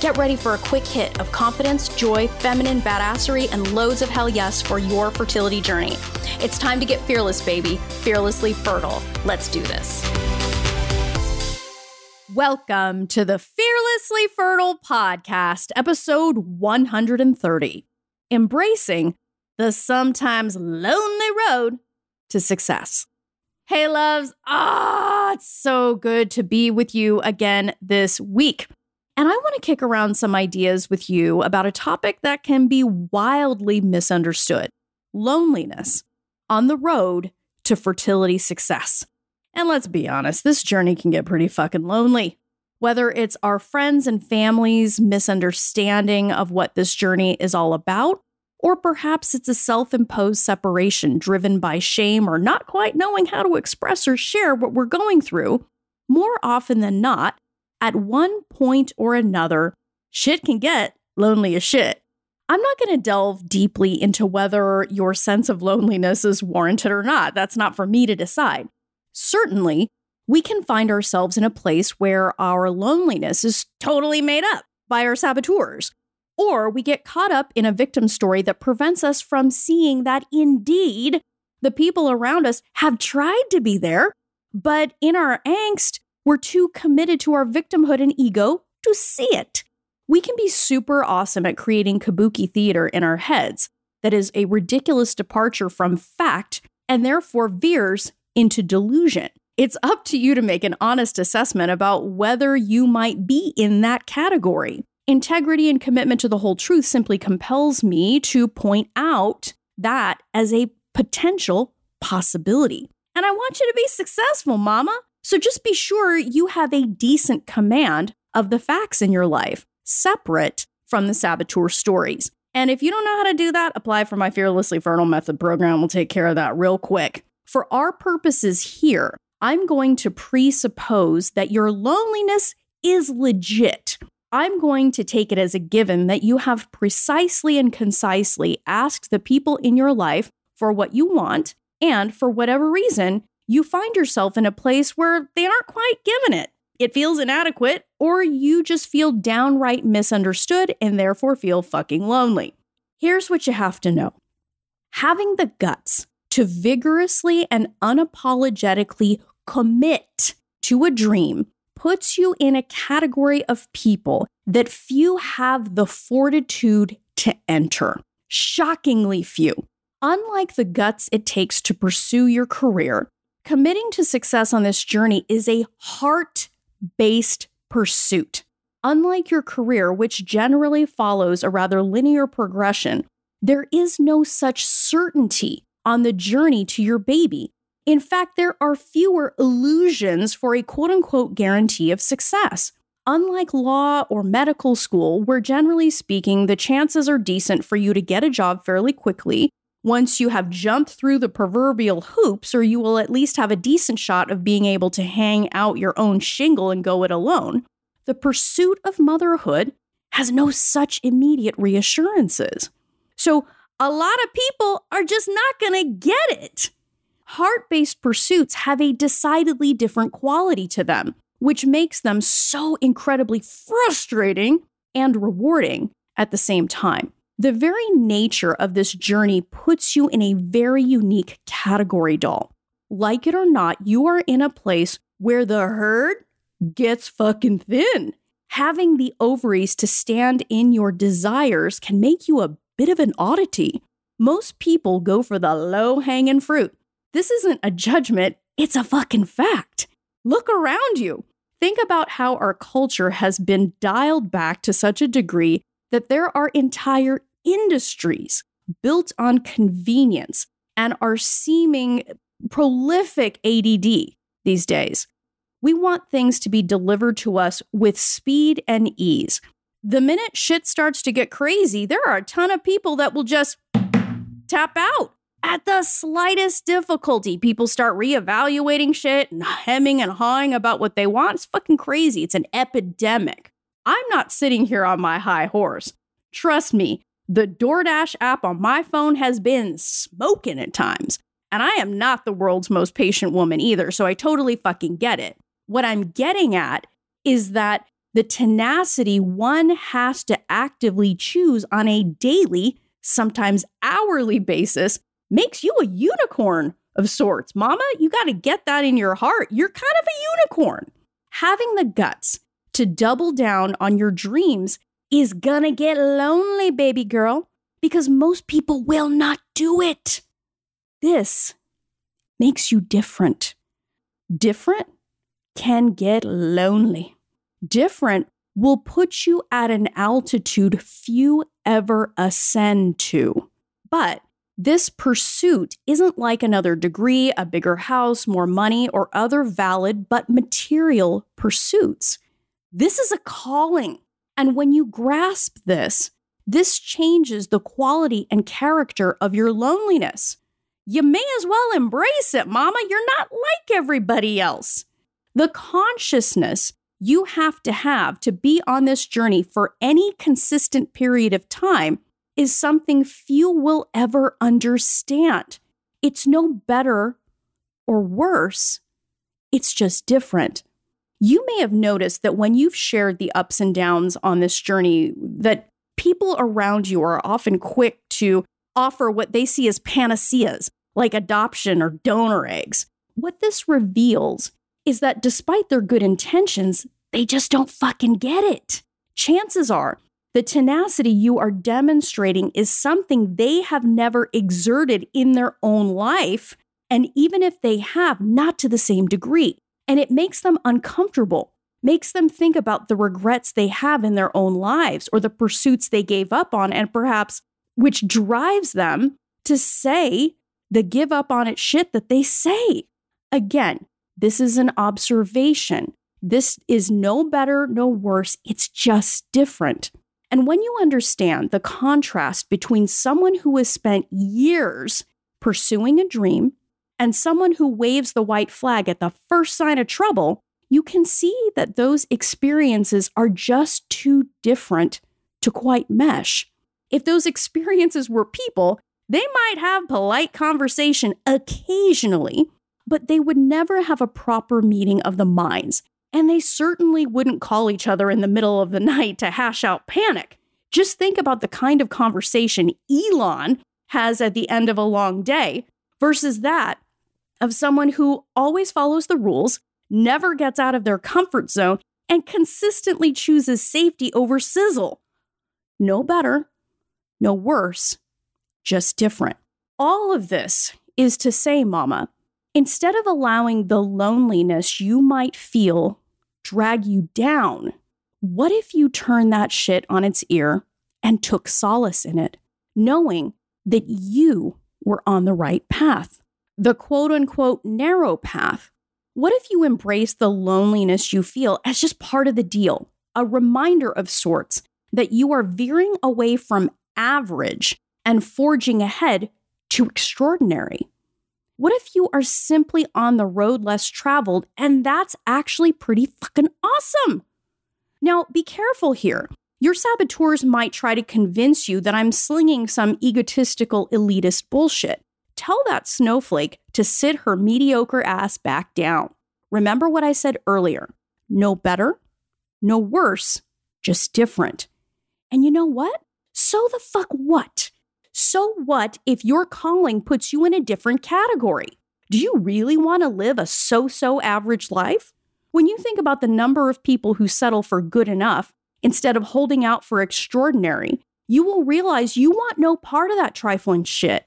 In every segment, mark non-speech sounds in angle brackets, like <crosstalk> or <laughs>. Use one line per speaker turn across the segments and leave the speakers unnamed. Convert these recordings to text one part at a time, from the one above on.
Get ready for a quick hit of confidence, joy, feminine badassery, and loads of hell yes for your fertility journey. It's time to get fearless, baby, fearlessly fertile. Let's do this. Welcome to the Fearlessly Fertile Podcast, episode 130 Embracing the Sometimes Lonely Road to Success. Hey, loves. Ah, it's so good to be with you again this week. And I want to kick around some ideas with you about a topic that can be wildly misunderstood loneliness on the road to fertility success. And let's be honest, this journey can get pretty fucking lonely. Whether it's our friends and family's misunderstanding of what this journey is all about, or perhaps it's a self imposed separation driven by shame or not quite knowing how to express or share what we're going through, more often than not, at one point or another, shit can get lonely as shit. I'm not going to delve deeply into whether your sense of loneliness is warranted or not. That's not for me to decide. Certainly, we can find ourselves in a place where our loneliness is totally made up by our saboteurs. Or we get caught up in a victim story that prevents us from seeing that indeed the people around us have tried to be there, but in our angst, we're too committed to our victimhood and ego to see it. We can be super awesome at creating kabuki theater in our heads that is a ridiculous departure from fact and therefore veers into delusion. It's up to you to make an honest assessment about whether you might be in that category. Integrity and commitment to the whole truth simply compels me to point out that as a potential possibility. And I want you to be successful, mama. So just be sure you have a decent command of the facts in your life, separate from the saboteur stories. And if you don't know how to do that, apply for my Fearlessly Fertile Method program. We'll take care of that real quick. For our purposes here, I'm going to presuppose that your loneliness is legit. I'm going to take it as a given that you have precisely and concisely asked the people in your life for what you want, and for whatever reason, you find yourself in a place where they aren't quite giving it. It feels inadequate, or you just feel downright misunderstood and therefore feel fucking lonely. Here's what you have to know having the guts to vigorously and unapologetically commit to a dream puts you in a category of people that few have the fortitude to enter. Shockingly few. Unlike the guts it takes to pursue your career, committing to success on this journey is a heart based pursuit. Unlike your career, which generally follows a rather linear progression, there is no such certainty on the journey to your baby. In fact, there are fewer illusions for a quote unquote guarantee of success. Unlike law or medical school, where generally speaking, the chances are decent for you to get a job fairly quickly once you have jumped through the proverbial hoops, or you will at least have a decent shot of being able to hang out your own shingle and go it alone, the pursuit of motherhood has no such immediate reassurances. So, a lot of people are just not going to get it. Heart based pursuits have a decidedly different quality to them, which makes them so incredibly frustrating and rewarding at the same time. The very nature of this journey puts you in a very unique category, doll. Like it or not, you are in a place where the herd gets fucking thin. Having the ovaries to stand in your desires can make you a bit of an oddity. Most people go for the low hanging fruit this isn't a judgment, it's a fucking fact. Look around you. Think about how our culture has been dialed back to such a degree that there are entire industries built on convenience and are seeming prolific ADD these days. We want things to be delivered to us with speed and ease. The minute shit starts to get crazy, there are a ton of people that will just tap out. At the slightest difficulty, people start reevaluating shit and hemming and hawing about what they want. It's fucking crazy. It's an epidemic. I'm not sitting here on my high horse. Trust me, the DoorDash app on my phone has been smoking at times. And I am not the world's most patient woman either, so I totally fucking get it. What I'm getting at is that the tenacity one has to actively choose on a daily, sometimes hourly basis makes you a unicorn of sorts. Mama, you got to get that in your heart. You're kind of a unicorn. Having the guts to double down on your dreams is gonna get lonely, baby girl, because most people will not do it. This makes you different. Different can get lonely. Different will put you at an altitude few ever ascend to. But this pursuit isn't like another degree, a bigger house, more money, or other valid but material pursuits. This is a calling. And when you grasp this, this changes the quality and character of your loneliness. You may as well embrace it, mama. You're not like everybody else. The consciousness you have to have to be on this journey for any consistent period of time is something few will ever understand. It's no better or worse, it's just different. You may have noticed that when you've shared the ups and downs on this journey, that people around you are often quick to offer what they see as panaceas, like adoption or donor eggs. What this reveals is that despite their good intentions, they just don't fucking get it. Chances are the tenacity you are demonstrating is something they have never exerted in their own life. And even if they have, not to the same degree. And it makes them uncomfortable, makes them think about the regrets they have in their own lives or the pursuits they gave up on, and perhaps which drives them to say the give up on it shit that they say. Again, this is an observation. This is no better, no worse. It's just different. And when you understand the contrast between someone who has spent years pursuing a dream and someone who waves the white flag at the first sign of trouble, you can see that those experiences are just too different to quite mesh. If those experiences were people, they might have polite conversation occasionally, but they would never have a proper meeting of the minds. And they certainly wouldn't call each other in the middle of the <laughs> night to hash out panic. Just think about the kind of conversation Elon has at the end of a long day versus that of someone who always follows the rules, never gets out of their comfort zone, and consistently chooses safety over sizzle. No better, no worse, just different. All of this is to say, Mama, instead of allowing the loneliness you might feel drag you down, what if you turn that shit on its ear and took solace in it, knowing that you were on the right path? The quote unquote narrow path. What if you embrace the loneliness you feel as just part of the deal, a reminder of sorts that you are veering away from average and forging ahead to extraordinary? What if you are simply on the road less traveled and that's actually pretty fucking awesome? Now, be careful here. Your saboteurs might try to convince you that I'm slinging some egotistical elitist bullshit. Tell that snowflake to sit her mediocre ass back down. Remember what I said earlier no better, no worse, just different. And you know what? So the fuck what? So what if your calling puts you in a different category? Do you really want to live a so so average life? When you think about the number of people who settle for good enough instead of holding out for extraordinary, you will realize you want no part of that trifling shit.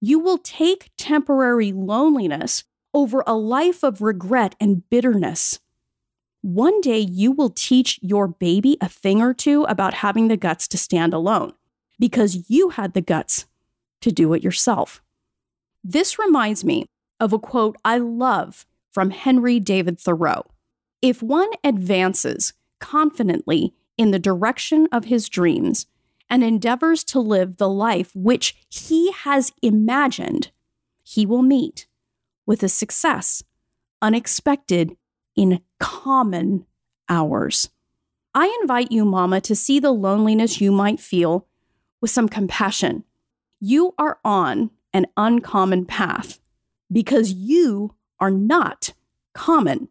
You will take temporary loneliness over a life of regret and bitterness. One day you will teach your baby a thing or two about having the guts to stand alone because you had the guts to do it yourself. This reminds me of a quote I love from Henry David Thoreau. If one advances confidently in the direction of his dreams and endeavors to live the life which he has imagined, he will meet with a success unexpected in common hours. I invite you, Mama, to see the loneliness you might feel with some compassion. You are on an uncommon path because you are not common.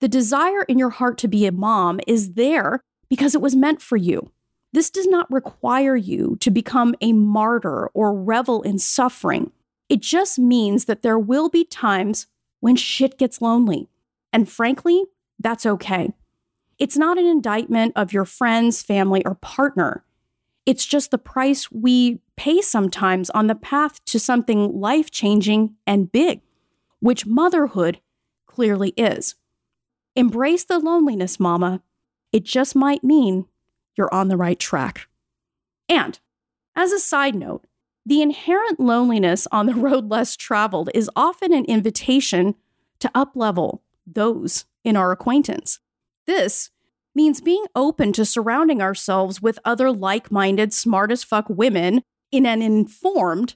The desire in your heart to be a mom is there because it was meant for you. This does not require you to become a martyr or revel in suffering. It just means that there will be times when shit gets lonely. And frankly, that's okay. It's not an indictment of your friends, family, or partner. It's just the price we pay sometimes on the path to something life changing and big, which motherhood clearly is. Embrace the loneliness, mama. It just might mean you're on the right track. And as a side note, the inherent loneliness on the road less traveled is often an invitation to uplevel those in our acquaintance. This means being open to surrounding ourselves with other like minded, smart as fuck women in an informed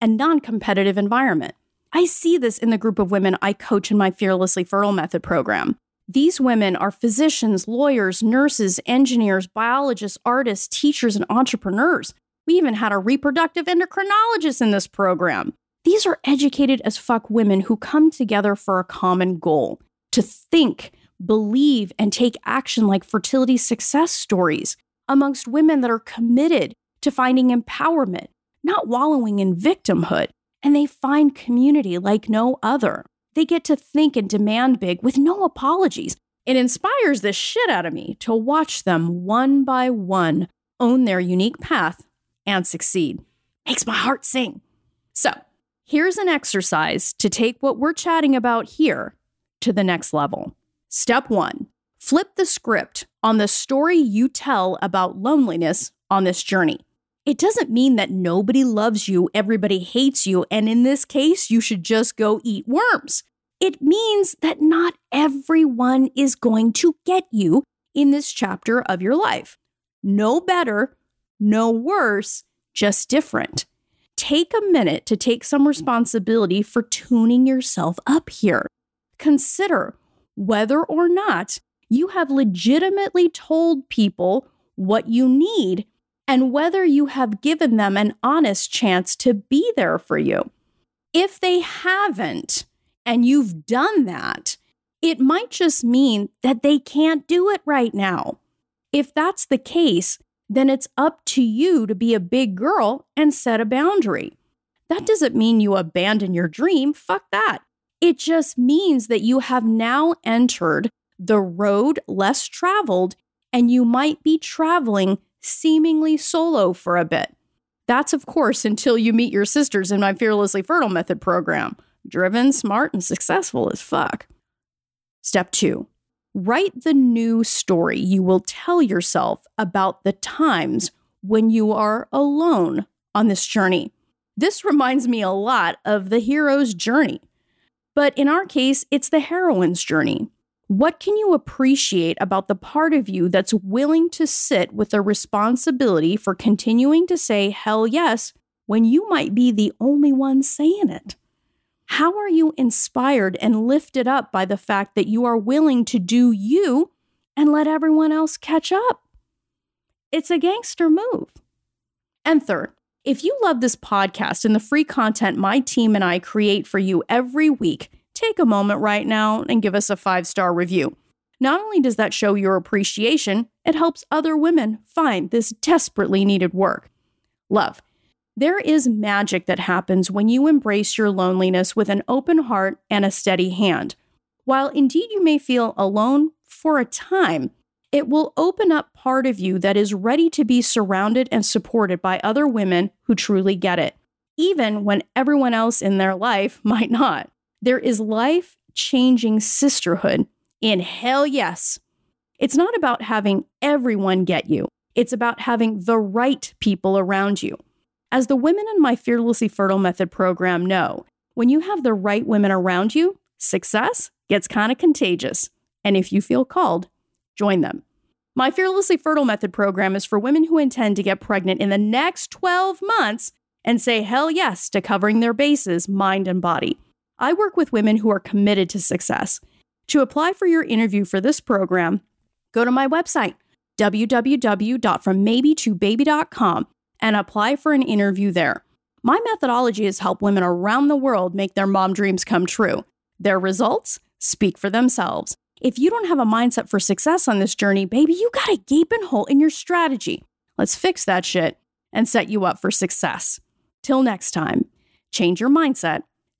and non competitive environment. I see this in the group of women I coach in my Fearlessly Fertile Method program. These women are physicians, lawyers, nurses, engineers, biologists, artists, teachers, and entrepreneurs. We even had a reproductive endocrinologist in this program. These are educated as fuck women who come together for a common goal to think believe, and take action like fertility success stories amongst women that are committed to finding empowerment, not wallowing in victimhood. And they find community like no other. They get to think and demand big with no apologies. It inspires the shit out of me to watch them one by one own their unique path and succeed. Makes my heart sing. So, here's an exercise to take what we're chatting about here to the next level. Step one flip the script on the story you tell about loneliness on this journey. It doesn't mean that nobody loves you, everybody hates you, and in this case, you should just go eat worms. It means that not everyone is going to get you in this chapter of your life. No better, no worse, just different. Take a minute to take some responsibility for tuning yourself up here. Consider whether or not you have legitimately told people what you need and whether you have given them an honest chance to be there for you. If they haven't, and you've done that, it might just mean that they can't do it right now. If that's the case, then it's up to you to be a big girl and set a boundary. That doesn't mean you abandon your dream. Fuck that. It just means that you have now entered the road less traveled and you might be traveling seemingly solo for a bit. That's, of course, until you meet your sisters in my Fearlessly Fertile Method program. Driven, smart, and successful as fuck. Step two write the new story you will tell yourself about the times when you are alone on this journey. This reminds me a lot of the hero's journey. But in our case, it's the heroine's journey. What can you appreciate about the part of you that's willing to sit with the responsibility for continuing to say hell yes when you might be the only one saying it? How are you inspired and lifted up by the fact that you are willing to do you and let everyone else catch up? It's a gangster move. And third, if you love this podcast and the free content my team and I create for you every week, take a moment right now and give us a five star review. Not only does that show your appreciation, it helps other women find this desperately needed work. Love. There is magic that happens when you embrace your loneliness with an open heart and a steady hand. While indeed you may feel alone for a time, it will open up part of you that is ready to be surrounded and supported by other women who truly get it, even when everyone else in their life <laughs> might not. There is life changing sisterhood in hell yes. It's not about having everyone get you, it's about having the right people around you. As the women in my Fearlessly Fertile Method program know, when you have the right women around you, success gets kind of contagious. And if you feel called, join them. My Fearlessly Fertile Method program is for women who intend to get pregnant in the next 12 months and say hell yes to covering their bases, mind and body. I work with women who are committed to success. To apply for your interview for this program, go to my website, www.frommaybe2baby.com, and apply for an interview there. My methodology has helped women around the world make their mom dreams come true. Their results speak for themselves. If you don't have a mindset for success on this journey, baby, you got a gaping hole in your strategy. Let's fix that shit and set you up for success. Till next time, change your mindset,